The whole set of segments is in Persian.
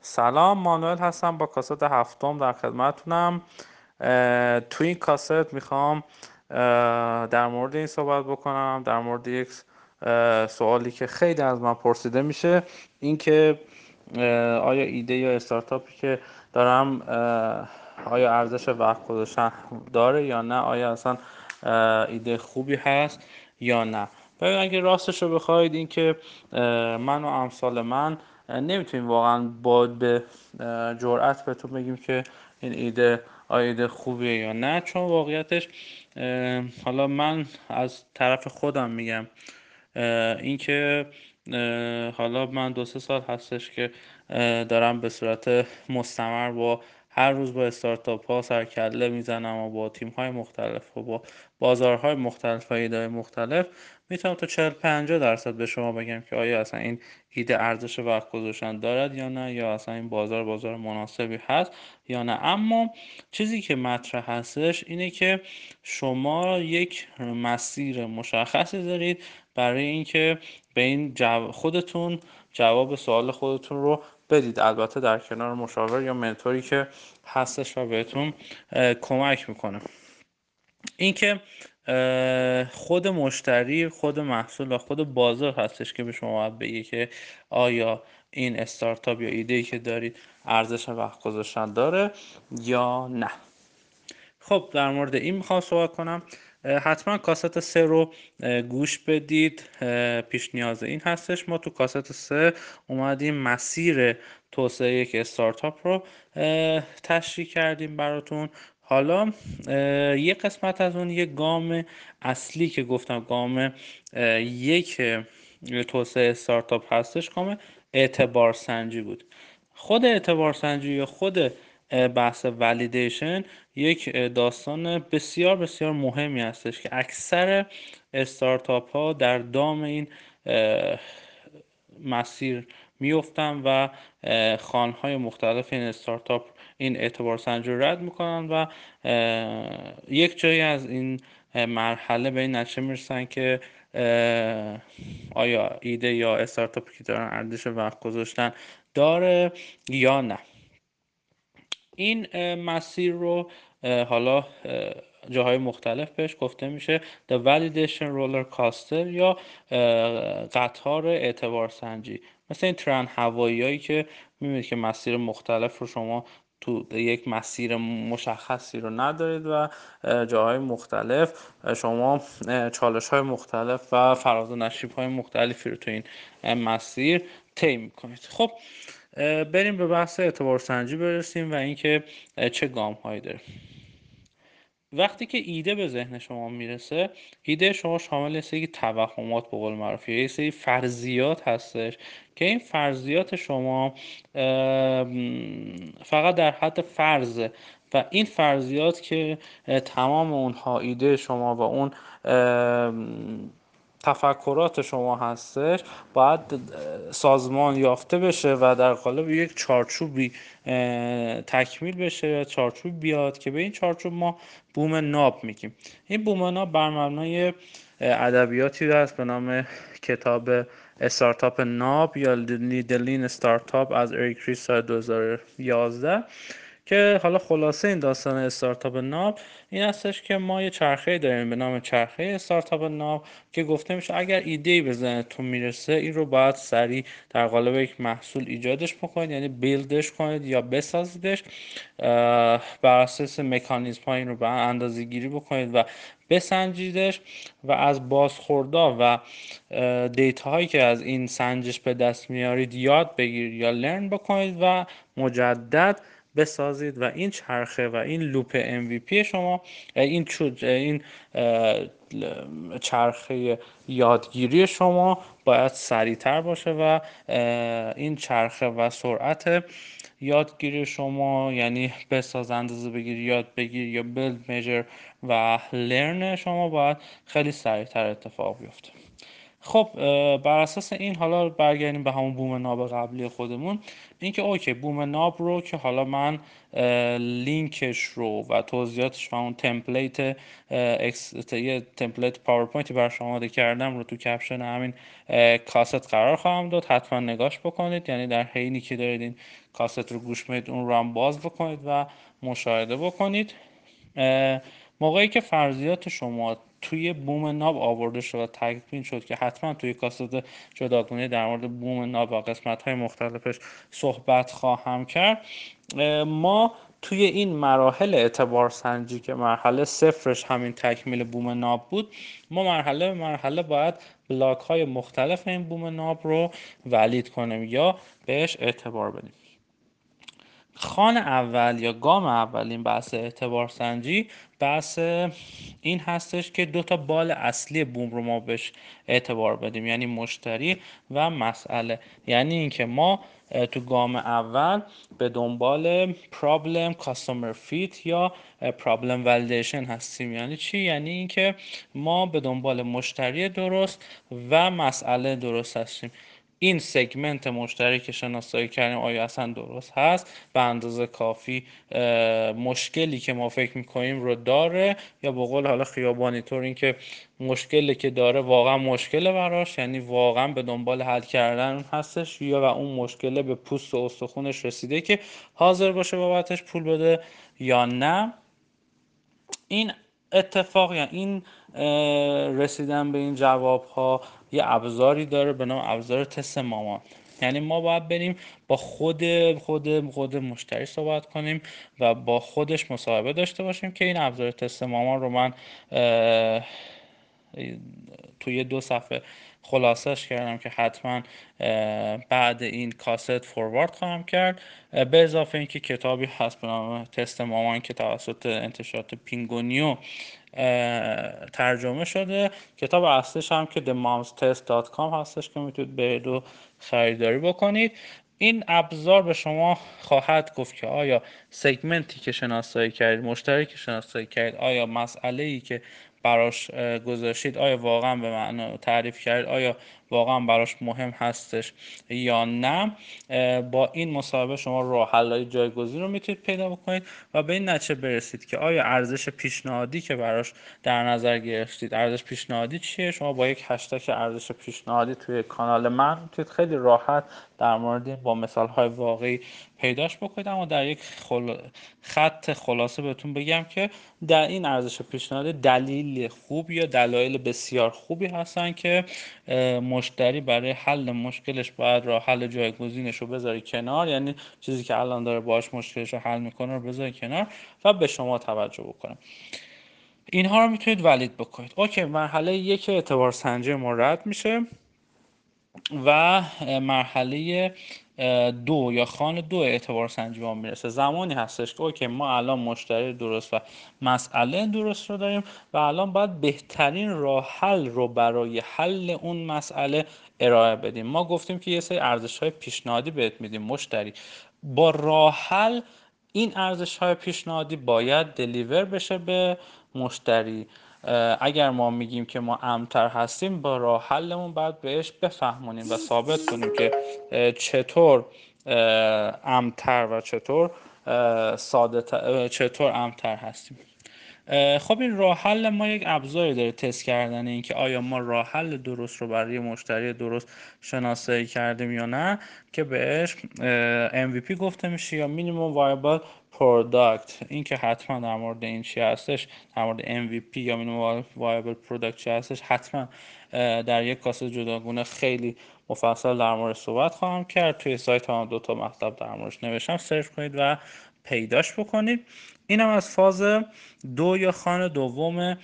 سلام مانوئل هستم با کاست هفتم در خدمتتونم تو این کاست می‌خوام در مورد این صحبت بکنم در مورد یک سوالی که خیلی از من پرسیده میشه. اینکه آیا ایده یا استارتاپی که دارم آیا ارزش وقت گذاشتن داره یا نه؟ آیا اصلا ایده خوبی هست یا نه؟ ببین اگه راستش رو بخواید اینکه من و امثال من نمی‌تونیم واقعا با به جرأت بهتون بگیم که این ایده ایده خوبیه یا نه. چون واقعیتش حالا من از طرف خودم میگم اینکه حالا من دو سه سال هستش که دارم به صورت مستمر با هر روز با استارتاپ ها سرکله می‌زنم و با تیم های مختلف و با بازارهای مختلف و ایده مختلف می‌تونم تا 40 50 درصد به شما بگم که آیا اصلا این ایده ارزش وقت گذاشتن دارد یا نه یا اصلا این بازار بازار مناسبی هست یا نه. اما چیزی که مطرح هستش اینه که شما یک مسیر مشخصی دارید برای اینکه به این خودتون جواب سوال خودتون رو بدید. البته در کنار مشاور یا منتوری که هستش و بهتون کمک می‌کنه. اینکه خود مشتری خود محصول و خود بازار هستش که به شما باید بگه که آیا این استارتاپ یا ایده ای که دارید ارزش وقت گذاشتن داره یا نه. خب در مورد این می‌خوام صحبت کنم. حتما کاست سه رو گوش بدید. پیش نیاز این هستش. ما تو کاست سه اومدیم مسیر توسعه یک استارتاپ رو تشریح کردیم براتون. حالا یه قسمت از اون یه گام اصلی که گفتم گام یک توسعه استارتاپ هستش گام اعتبار سنجی بود. خود اعتبار سنجی یا خود بحث ولیدیشن یک داستان بسیار بسیار مهمی هستش که اکثر استارتاپ ها در دام این مسیر میفتن و خانهای مختلف این استارتاپ این اعتبار سنجی رو رد می‌کنن و یک جایی از این مرحله به این نتیجه می‌رسن که آیا ایده یا استارتاپی که دارن ارزش وقت گذاشتن داره یا نه. این مسیر رو حالا جاهای مختلف بهش گفته میشه The Validation Roller Coaster یا قطار اعتبار سنجی. مثل این ترن هایی که می‌بینید که مسیر مختلف رو شما تو یک مسیر مشخصی رو ندارید و جاهای مختلف شما چالش های مختلف و فراز و نشیب های مختلفی رو تو این مسیر طی می‌کنید. خب بریم به بحث اعتبار سنجی برسیم و اینکه چه گام هایی داره وقتی که ایده به ذهن شما می‌رسه ایده شما شامل یه سری توهمات به قول معروف یه سری فرضیات هستش که این فرضیات شما فقط در حد فرضه و این فرضیات که تمام اونها ایده شما و اون تفکرات شما هستش باید سازمان یافته بشه و در قالب یک چارچوبی تکمیل بشه یا چارچوب بیاد که به این چارچوب ما بوم ناب میگیم. این بوم ناب بر مبنای ادبیاتی هست به نام کتاب استارتاپ ناب یا لیدلین استارتاپ از اریک ریس سال 2011 که حالا خلاصه این داستان استارتاپ ناب این هستش که ما یه چرخه داریم به نام چرخه استارتاپ ناب که گفته میشه اگر ایده ای به ذهنتون می‌رسه این رو باید سریع در قالب یک محصول ایجادش بکنید یعنی بیلدش کنید یا بسازیدش بر اساس مکانیزم ها این رو به اندازه گیری بکنید و بسنجیدش و از بازخوردا و دیتا هایی که از این سنجش به دست میارید یاد بگیرید یا لرن بکنید و مجدد بسازید و این چرخه و این لوپ MVP شما این این چرخه یادگیری شما باید سریعتر باشه و این چرخه و سرعت یادگیری شما یعنی بساز اندازه بگیر یاد بگیر یا بیلد میجر و لرن شما باید خیلی سریعتر اتفاق بیفته. خب بر اساس این حالا برگردیم به همون بوم ناب قبلی خودمون. اینکه اوکی بوم ناب رو که حالا من لینکش رو و توضیحاتش و اون تمپلیت یه template پاورپوینتی برش آماده کردم رو تو caption همین کاست قرار خواهم داد. حتما نگاش بکنید. یعنی در حینی که دارید این کاست رو گوش می‌دید اون رو هم باز بکنید و مشاهده بکنید. موقعی که فرضیات شما توی بوم ناب آورده شد و تکمیل شد که حتما توی کاست جداگانه در مورد بوم ناب و قسمت های مختلفش صحبت خواهم کرد. ما توی این مراحل اعتبار سنجی که مرحله صفرش همین تکمیل بوم ناب بود ما مرحله به مرحله باید بلاک های مختلف این بوم ناب رو ولید کنیم یا بهش اعتبار بدیم. خان اول یا گام اول این بحث اعتبار سنجی بحث این هستش که دو تا بال اصلی بوم رو ما بهش اعتبار بدیم یعنی مشتری و مسئله. یعنی اینکه ما تو گام اول به دنبال problem customer fit یا problem validation هستیم. یعنی چی؟ یعنی اینکه ما به دنبال مشتری درست و مسئله درست هستیم. این segment مشتری که شناسایی کردیم آیا اصلا درست هست؟ به اندازه کافی مشکلی که ما فکر می‌کنیم رو داره؟ یا به قول حالا خیابانی طور اینکه مشکلی که داره واقعا مشکل براش؟ یعنی واقعا به دنبال حل کردن هستش یا و اون مشکل به پوست و استخونش رسیده که حاضر باشه بابتش پول بده یا نه؟ این اتفاق یا این رسیدن به این جواب ها یه ابزاری داره به نام ابزار تست مامان. یعنی ما باید بریم با خود خود خود مشتری صحبت کنیم و با خودش مصاحبه داشته باشیم که این ابزار تست مامان رو من توی دو صفحه خلاصش کردم که حتما بعد این کاست forward خواهم کرد. به اضافه اینکه کتابی هست به نام تست مامان که توسط انتشارات پینگونیو ترجمه شده. کتاب اصلش هم که themomstest.com هستش که می‌تونید به دو خریداری بکنید. این ابزار به شما خواهد گفت که آیا segment ی که شناسایی کردید مشتری که شناسایی کردید آیا مسئله ای که براش گذاشتید آیا واقعا به معنا تعریف کرد آیا واقعا براش مهم هستش یا نه با این مصاحبه شما راه حلای جایگزین رو می‌تونید پیدا بکنید و به این نتیجه برسید که آیا ارزش پیشنهادی که براش در نظر گرفتید ارزش پیشنهادی چیه؟ شما با یک هشتگ ارزش پیشنهادی توی کانال من می‌تونید خیلی راحت در مورد با مثال های واقعی پیداش بکنید. اما در یک خل... خط خلاصه بهتون بگم که در این ارزش پیشنهادی دلیل خوب یا دلایل بسیار خوبی هستن که مشتری برای حل مشکلش باید راه حل جایگزینش رو بذاری کنار. یعنی چیزی که الان داره باش مشکلش رو حل می‌کنه رو بذاری کنار و به شما توجه بکنه. اینها رو می‌تونید ولید بکنید. اوکی مرحله یک اعتبار سنجی ما رد میشه و مرحله دو یا خان دو اعتبار سنجی ما می‌رسه. زمانی هستش که اوکی ما الان مشتری درست و مسئله درست رو داریم و الان باید بهترین راه حل رو برای حل اون مسئله ارائه بدیم. ما گفتیم که یه سری ارزش های پیشنهادی بهت میدیم مشتری. با راه حل این ارزش های پیشنهادی باید دلیور بشه به مشتری. اگر ما میگیم که ما امتر هستیم با راه حلمون باید بهش بفهمونیم و ثابت کنیم که چطور امتر و چطور ساده چطور امتر هستیم. خب این راه حل ما یک ابزاری داره تست کردن اینکه آیا ما راه حل درست رو برای مشتری درست شناسایی کردیم یا نه که بهش MVP گفته میشه یا minimum viable product این که حتما در مورد این چی هستش در مورد MVP یا minimum viable product چی هستش حتما در یک کاست جداگونه خیلی مفصل در مورد صحبت خواهم کرد. توی سایت هم دو تا مطلب در موردش نوشتم. search کنید و پیداش بکنید. اینم از فاز دو یا خانه دوم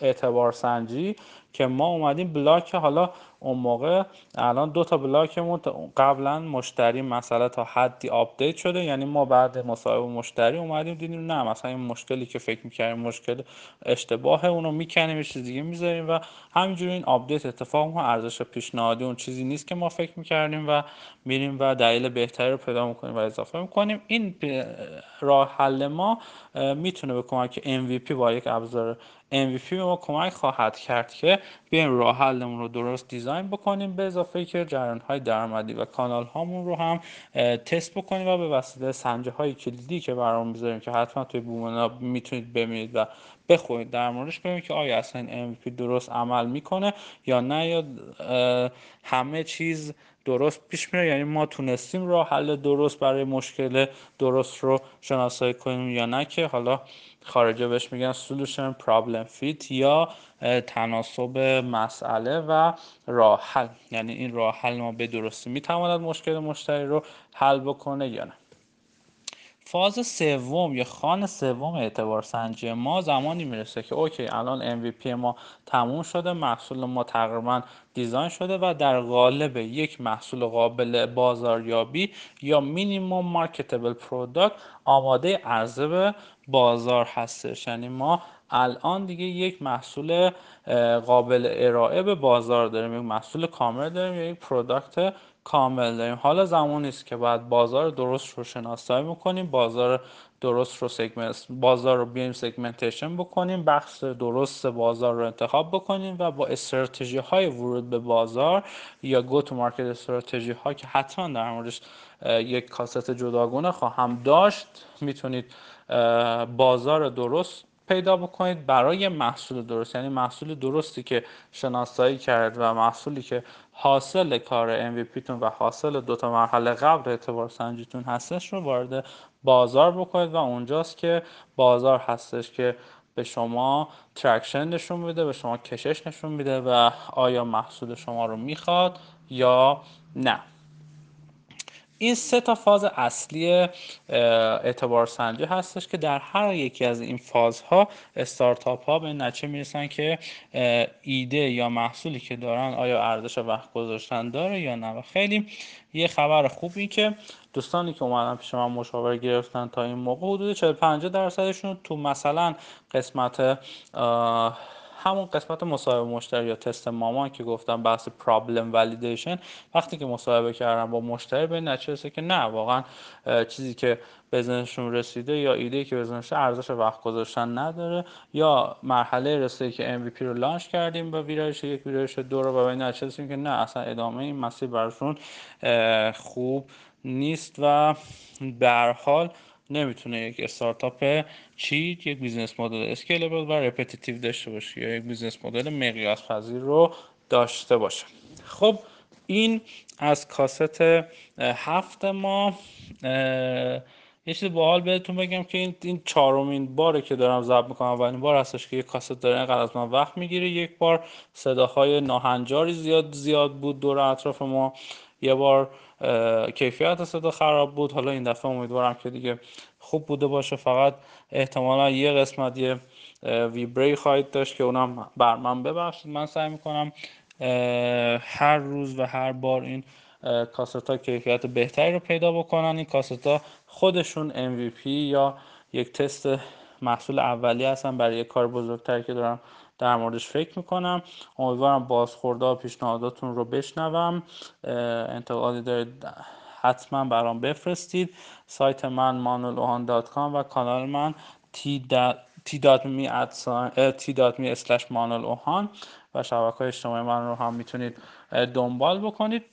اعتبار سنجی که ما اومدیم block حالا اون موقع. الان دو تا block مون قبلا مشتری مسئله تا حدی update شده یعنی ما بعد مصاحبه مشتری اومدیم دیدیم نه مثلا این مشکلی که فکر می‌کردیم مشکل اشتباه اونو می‌کنیم چیز دیگه می‌ذاریم و همینجوری این update اتفاق ما ارزش پیشنهادی اون چیزی نیست که ما فکر می‌کردیم و میریم و دلیل بهتری رو پیدا می‌کنیم و اضافه می‌کنیم. این راه حل ما می‌تونه به کمک MVP با یک ابزار MVP به ما کمک خواهد کرد که بیایم راه حلمون رو درست design بکنیم به اضافه که جریان های درآمدی و کانال هامون رو هم تست بکنیم و به وسیله سنجه های کلیدی که برام می‌ذاریم که حتما توی بوم ناب می‌تونید ببینید و بخونید در موردش ببینید که آیا اصلا این MVP درست عمل می‌کنه یا نه یا همه چیز درست پیش میره. یعنی ما تونستیم راه حل درست برای مشکل درست رو شناسایی کنیم یا نه که حالا خارجه بهش میگن solution problem fit یا تناسب مسئله و راه حل. یعنی این راه حل ما به درستی می‌تواند مشکل مشتری رو حل بکنه یا نه. فاز سوم یا خان سوم اعتبار سنجی ما زمانی می‌رسه که اوکی الان MVP ما تموم شده محصول ما تقریبا design شده و در قالب یک محصول قابل بازاریابی یا minimum marketable product آماده عرضه به بازار هستش. یعنی ما الان دیگه یک محصول قابل ارائه به بازار داریم یک محصول کامل داریم یک product کامل داریم. حالا زمانی است که باید بازار درست رو شناسایی می‌کنیم بازار درست رو segment بازار رو بیایم segmentation بکنیم بخش درست بازار رو انتخاب بکنیم و با استراتژی های ورود به بازار یا go to market استراتژی ها که حتما در موردش یک کاست جداگونه خواهم داشت می‌تونید بازار درست پیدا بکنید برای محصول درست. یعنی محصول درستی که شناسایی کرد و محصولی که حاصل کار MVP تون و حاصل دو تا مرحله قبل اعتبار سنجیتون هستش رو وارد بازار بکنید و اونجاست که بازار هستش که به شما traction نشون میده به شما کشش نشون میده و آیا محصول شما رو می‌خواد یا نه. این سه تا فاز اصلی اعتبار سنجی هستش که در هر یکی از این فازها استارتاپ ها به نتیجه می‌رسن که ایده یا محصولی که دارن آیا ارزش وقت گذاشتن داره یا نه. و خیلی یه خبر خوبی که دوستانی که اومدن پیش من مشاوره گرفتن تا این موقع حدود 40 50 درصدشون تو مثلا قسمت همون قسمت مصاحبه مشتری یا تست مامان که گفتم بحث پرابلم ولیدیشن وقتی که مصاحبه کردم با مشتری به که نه واقعا چیزی که به ذهنشون رسیده یا ایده که ذهنش ارزش وقت گذاشتن نداره یا مرحله رسیده که MVP رو launch کردیم با ویرایش یک ویرایش دو رو به که نه اصلا ادامه این مسیر براشون خوب نیست و به حال نمی‌تونه یک استارتاپ چیت یک business model scalable و repetitive داشته باشه یا یک business model مقیاس پذیر رو داشته باشه. خب این از کاست هفت ما یه چیز باحال بهتون بگم که این چهارمین باره که دارم ضبط می‌کنم. اولین بار هستش که یه کاست داره اینقدر از من وقت می‌گیره. یک بار صداهای ناهنجاری زیاد زیاد بود دور اطراف ما. یه بار کیفیت صدا خراب بود. حالا این دفعه امیدوارم که دیگه خوب بوده باشه. فقط احتمالا یه قسمت یه ویبری خواهید داشت که اونم بر من ببخشید. من سعی می‌کنم هر روز و هر بار این کاست کیفیت بهتری رو پیدا بکنن. این کاست خودشون MVP یا یک تست محصول اولی هستن. برای یک کار بزرگتری که دارم در موردش فکر می‌کنم. امیدوارم بازخورده پیشنهاداتون رو بشنوم. انتقادی دارید حتما برام بفرستید. سایت من manolohan.com و کانال من t.me slash manolohan و شبکه های اجتماعی من رو هم می‌تونید دنبال بکنید.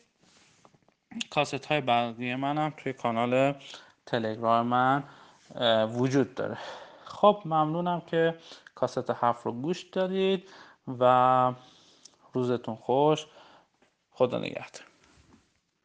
کاست های بقیه من هم توی کانال تلگرام من وجود داره. خب ممنونم که کاست هفت رو گوش دادید و روزتون خوش. خدا نگهدار.